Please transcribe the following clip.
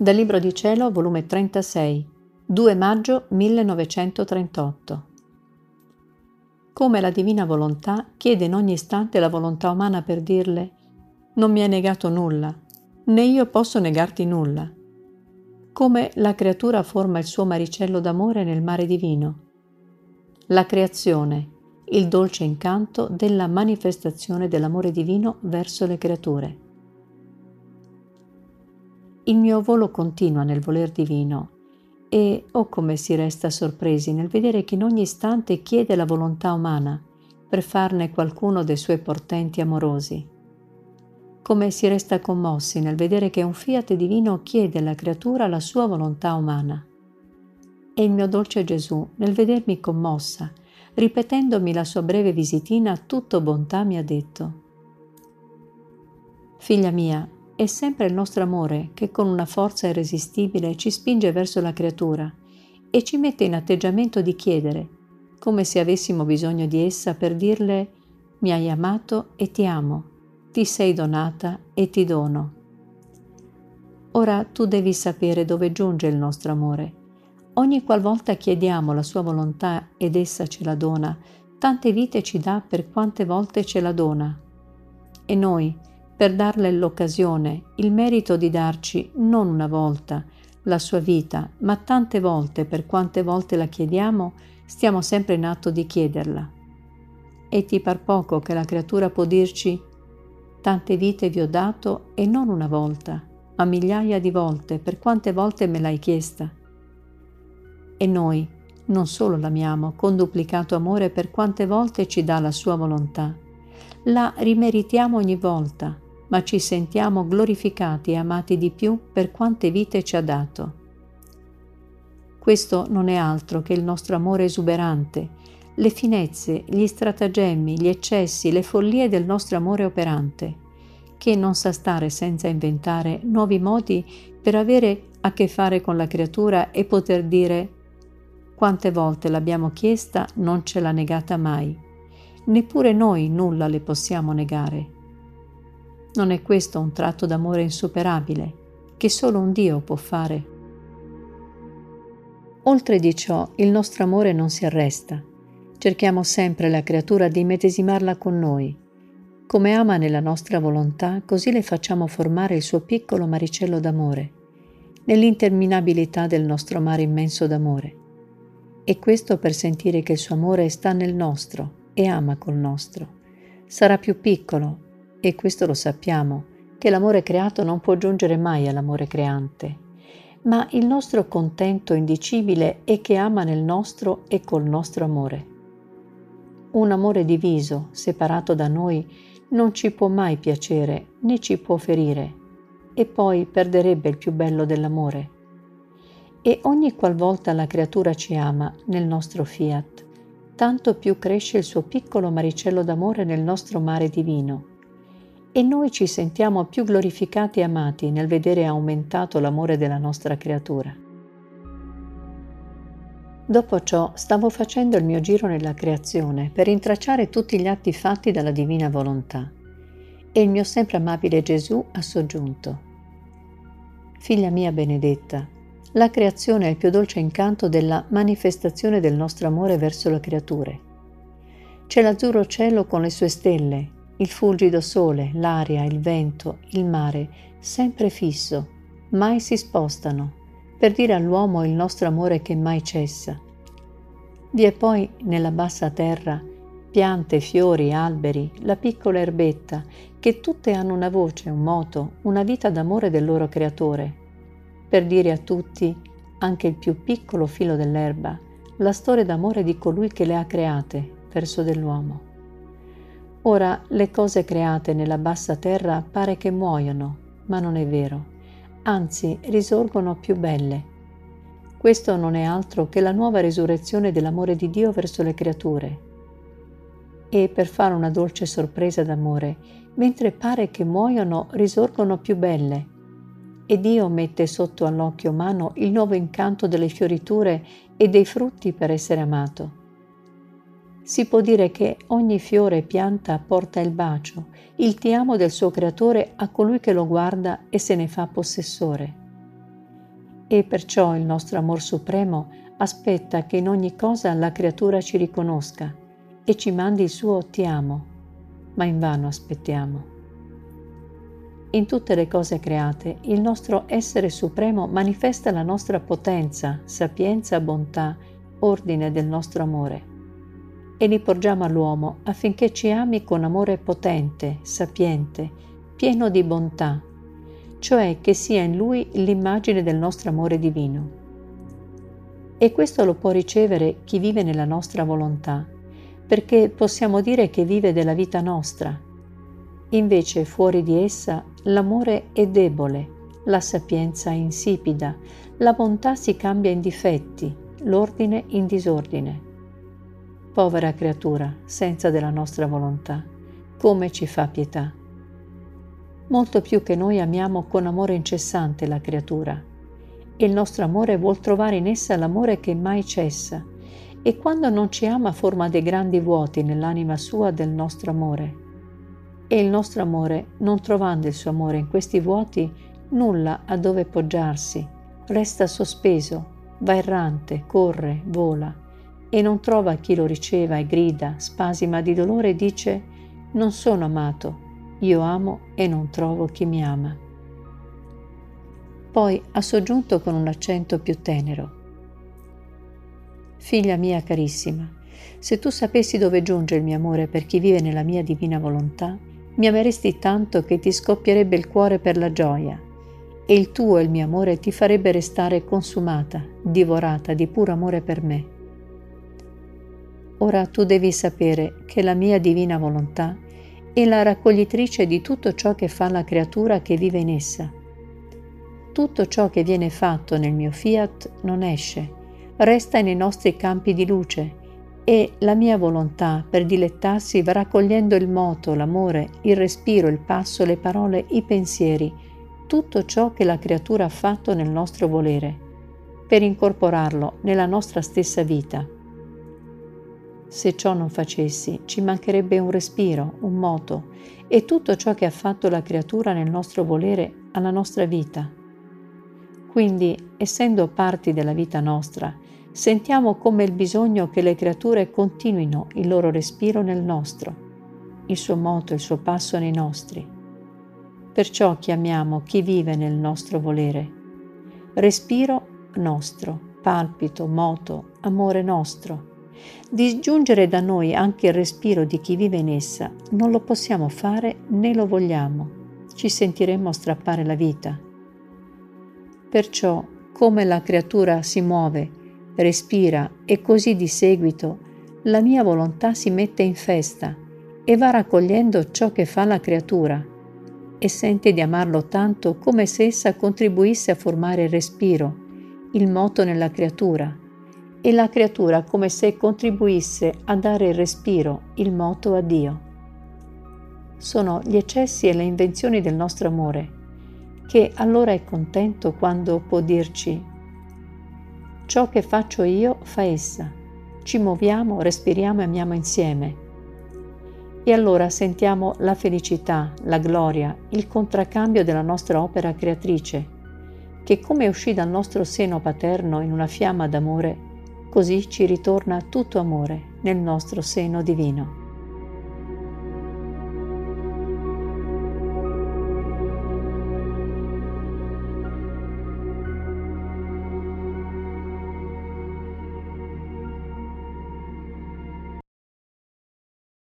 Dal Libro di Cielo, volume 36, 2 maggio 1938. Come la divina volontà chiede in ogni istante la volontà umana per dirle non mi hai negato nulla, né io posso negarti nulla. Come la creatura forma il suo maricello d'amore nel mare divino. La creazione, il dolce incanto della manifestazione dell'amore divino verso le creature. Il mio volo continua nel voler divino e oh come si resta sorpresi nel vedere che in ogni istante chiede la volontà umana per farne qualcuno dei suoi portenti amorosi. Come si resta commossi nel vedere che un fiat divino chiede alla creatura la sua volontà umana. E il mio dolce Gesù, nel vedermi commossa, ripetendomi la sua breve visitina, tutto bontà mi ha detto, Figlia mia, è sempre il nostro amore che con una forza irresistibile ci spinge verso la creatura e ci mette in atteggiamento di chiedere, come se avessimo bisogno di essa per dirle mi hai amato e ti amo, ti sei donata e ti dono. Ora tu devi sapere dove giunge il nostro amore. Ogni qualvolta chiediamo la sua volontà ed essa ce la dona, tante vite ci dà per quante volte ce la dona. E noi, per darle l'occasione, il merito di darci non una volta la sua vita, ma tante volte per quante volte la chiediamo, stiamo sempre in atto di chiederla. E ti par poco che la creatura può dirci tante vite vi ho dato e non una volta, ma migliaia di volte, per quante volte me l'hai chiesta. E noi non solo l'amiamo con duplicato amore per quante volte ci dà la sua volontà, la rimeritiamo ogni volta ma ci sentiamo glorificati e amati di più per quante vite ci ha dato. Questo non è altro che il nostro amore esuberante, le finezze, gli stratagemmi, gli eccessi, le follie del nostro amore operante, che non sa stare senza inventare nuovi modi per avere a che fare con la creatura e poter dire quante volte l'abbiamo chiesta non ce l'ha negata mai. Neppure noi nulla le possiamo negare. Non è questo un tratto d'amore insuperabile che solo un Dio può fare? Oltre di ciò, il nostro amore non si arresta. Cerchiamo sempre la creatura di medesimarla con noi. Come ama nella nostra volontà, così le facciamo formare il suo piccolo maricello d'amore, nell'interminabilità del nostro mare immenso d'amore. E questo per sentire che il suo amore sta nel nostro e ama col nostro. Sarà più piccolo, e questo lo sappiamo, che l'amore creato non può giungere mai all'amore creante, ma il nostro contento indicibile è che ama nel nostro e col nostro amore. Un amore diviso, separato da noi, non ci può mai piacere né ci può ferire, e poi perderebbe il più bello dell'amore. E ogni qualvolta la creatura ci ama nel nostro fiat, tanto più cresce il suo piccolo maricello d'amore nel nostro mare divino e noi ci sentiamo più glorificati e amati nel vedere aumentato l'amore della nostra creatura. Dopo ciò stavo facendo il mio giro nella creazione per intracciare tutti gli atti fatti dalla divina volontà e il mio sempre amabile Gesù ha soggiunto. Figlia mia benedetta, la creazione è il più dolce incanto della manifestazione del nostro amore verso le creature. C'è l'azzurro cielo con le sue stelle, il fulgido sole, l'aria, il vento, il mare, sempre fisso, mai si spostano, per dire all'uomo il nostro amore che mai cessa. Vi è poi nella bassa terra piante, fiori, alberi, la piccola erbetta, che tutte hanno una voce, un moto, una vita d'amore del loro creatore, per dire a tutti, anche il più piccolo filo dell'erba, la storia d'amore di colui che le ha create verso dell'uomo. Ora le cose create nella bassa terra pare che muoiono, ma non è vero, anzi risorgono più belle. Questo non è altro che la nuova risurrezione dell'amore di Dio verso le creature. E per fare una dolce sorpresa d'amore, mentre pare che muoiono, risorgono più belle. E Dio mette sotto all'occhio umano il nuovo incanto delle fioriture e dei frutti per essere amato si può dire che ogni fiore e pianta porta il bacio, il ti amo del suo creatore a colui che lo guarda e se ne fa possessore. E perciò il nostro amor supremo aspetta che in ogni cosa la creatura ci riconosca e ci mandi il suo ti amo, ma invano aspettiamo. In tutte le cose create, il nostro essere supremo manifesta la nostra potenza, sapienza, bontà, ordine del nostro amore. E li porgiamo all'uomo affinché ci ami con amore potente, sapiente, pieno di bontà, cioè che sia in lui l'immagine del nostro amore divino. E questo lo può ricevere chi vive nella nostra volontà, perché possiamo dire che vive della vita nostra, Invece fuori di essa l'amore è debole, la sapienza è insipida, la bontà si cambia in difetti, l'ordine in disordine. Povera creatura, senza della nostra volontà, come ci fa pietà. Molto più che noi amiamo con amore incessante la creatura, e il nostro amore vuol trovare in essa l'amore che mai cessa, e quando non ci ama forma dei grandi vuoti nell'anima sua del nostro amore. E il nostro amore, non trovando il suo amore in questi vuoti, nulla a dove poggiarsi, resta sospeso, va errante, corre, vola, e non trova chi lo riceva e grida, spasima di dolore e dice non sono amato, io amo e non trovo chi mi ama. Poi ha soggiunto con un accento più tenero. Figlia mia carissima, se tu sapessi dove giunge il mio amore per chi vive nella mia divina volontà, mi ameresti tanto che ti scoppierebbe il cuore per la gioia e il tuo e il mio amore ti farebbe restare consumata, divorata di puro amore per me. Ora tu devi sapere che la mia divina volontà è la raccoglitrice di tutto ciò che fa la creatura che vive in essa. Tutto ciò che viene fatto nel mio fiat non esce, resta nei nostri campi di luce e la mia volontà per dilettarsi va raccogliendo il moto, l'amore, il respiro, il passo, le parole, i pensieri, tutto ciò che la creatura ha fatto nel nostro volere, per incorporarlo nella nostra stessa vita. Se ciò non facessi, ci mancherebbe un respiro, un moto e tutto ciò che ha fatto la creatura nel nostro volere alla nostra vita. Quindi, essendo parti della vita nostra, sentiamo come il bisogno che le creature continuino il loro respiro nel nostro, il suo moto, il suo passo nei nostri. Perciò chiamiamo chi vive nel nostro volere. Respiro nostro, palpito, moto, amore nostro. Disgiungere da noi anche il respiro di chi vive in essa non lo possiamo fare né lo vogliamo. Ci sentiremmo strappare la vita. Perciò, come la creatura si muove respira e così di seguito la mia volontà si mette in festa e va raccogliendo ciò che fa la creatura e sente di amarlo tanto come se essa contribuisse a formare il respiro, il moto nella creatura, e la creatura come se contribuisse a dare il respiro, il moto a Dio. Sono gli eccessi e le invenzioni del nostro amore, che allora è contento quando può dirci Ciò che faccio io fa essa. Ci muoviamo, respiriamo e amiamo insieme. E allora sentiamo la felicità, la gloria, il contraccambio della nostra opera creatrice, che come uscì dal nostro seno paterno in una fiamma d'amore, così ci ritorna tutto amore nel nostro seno divino.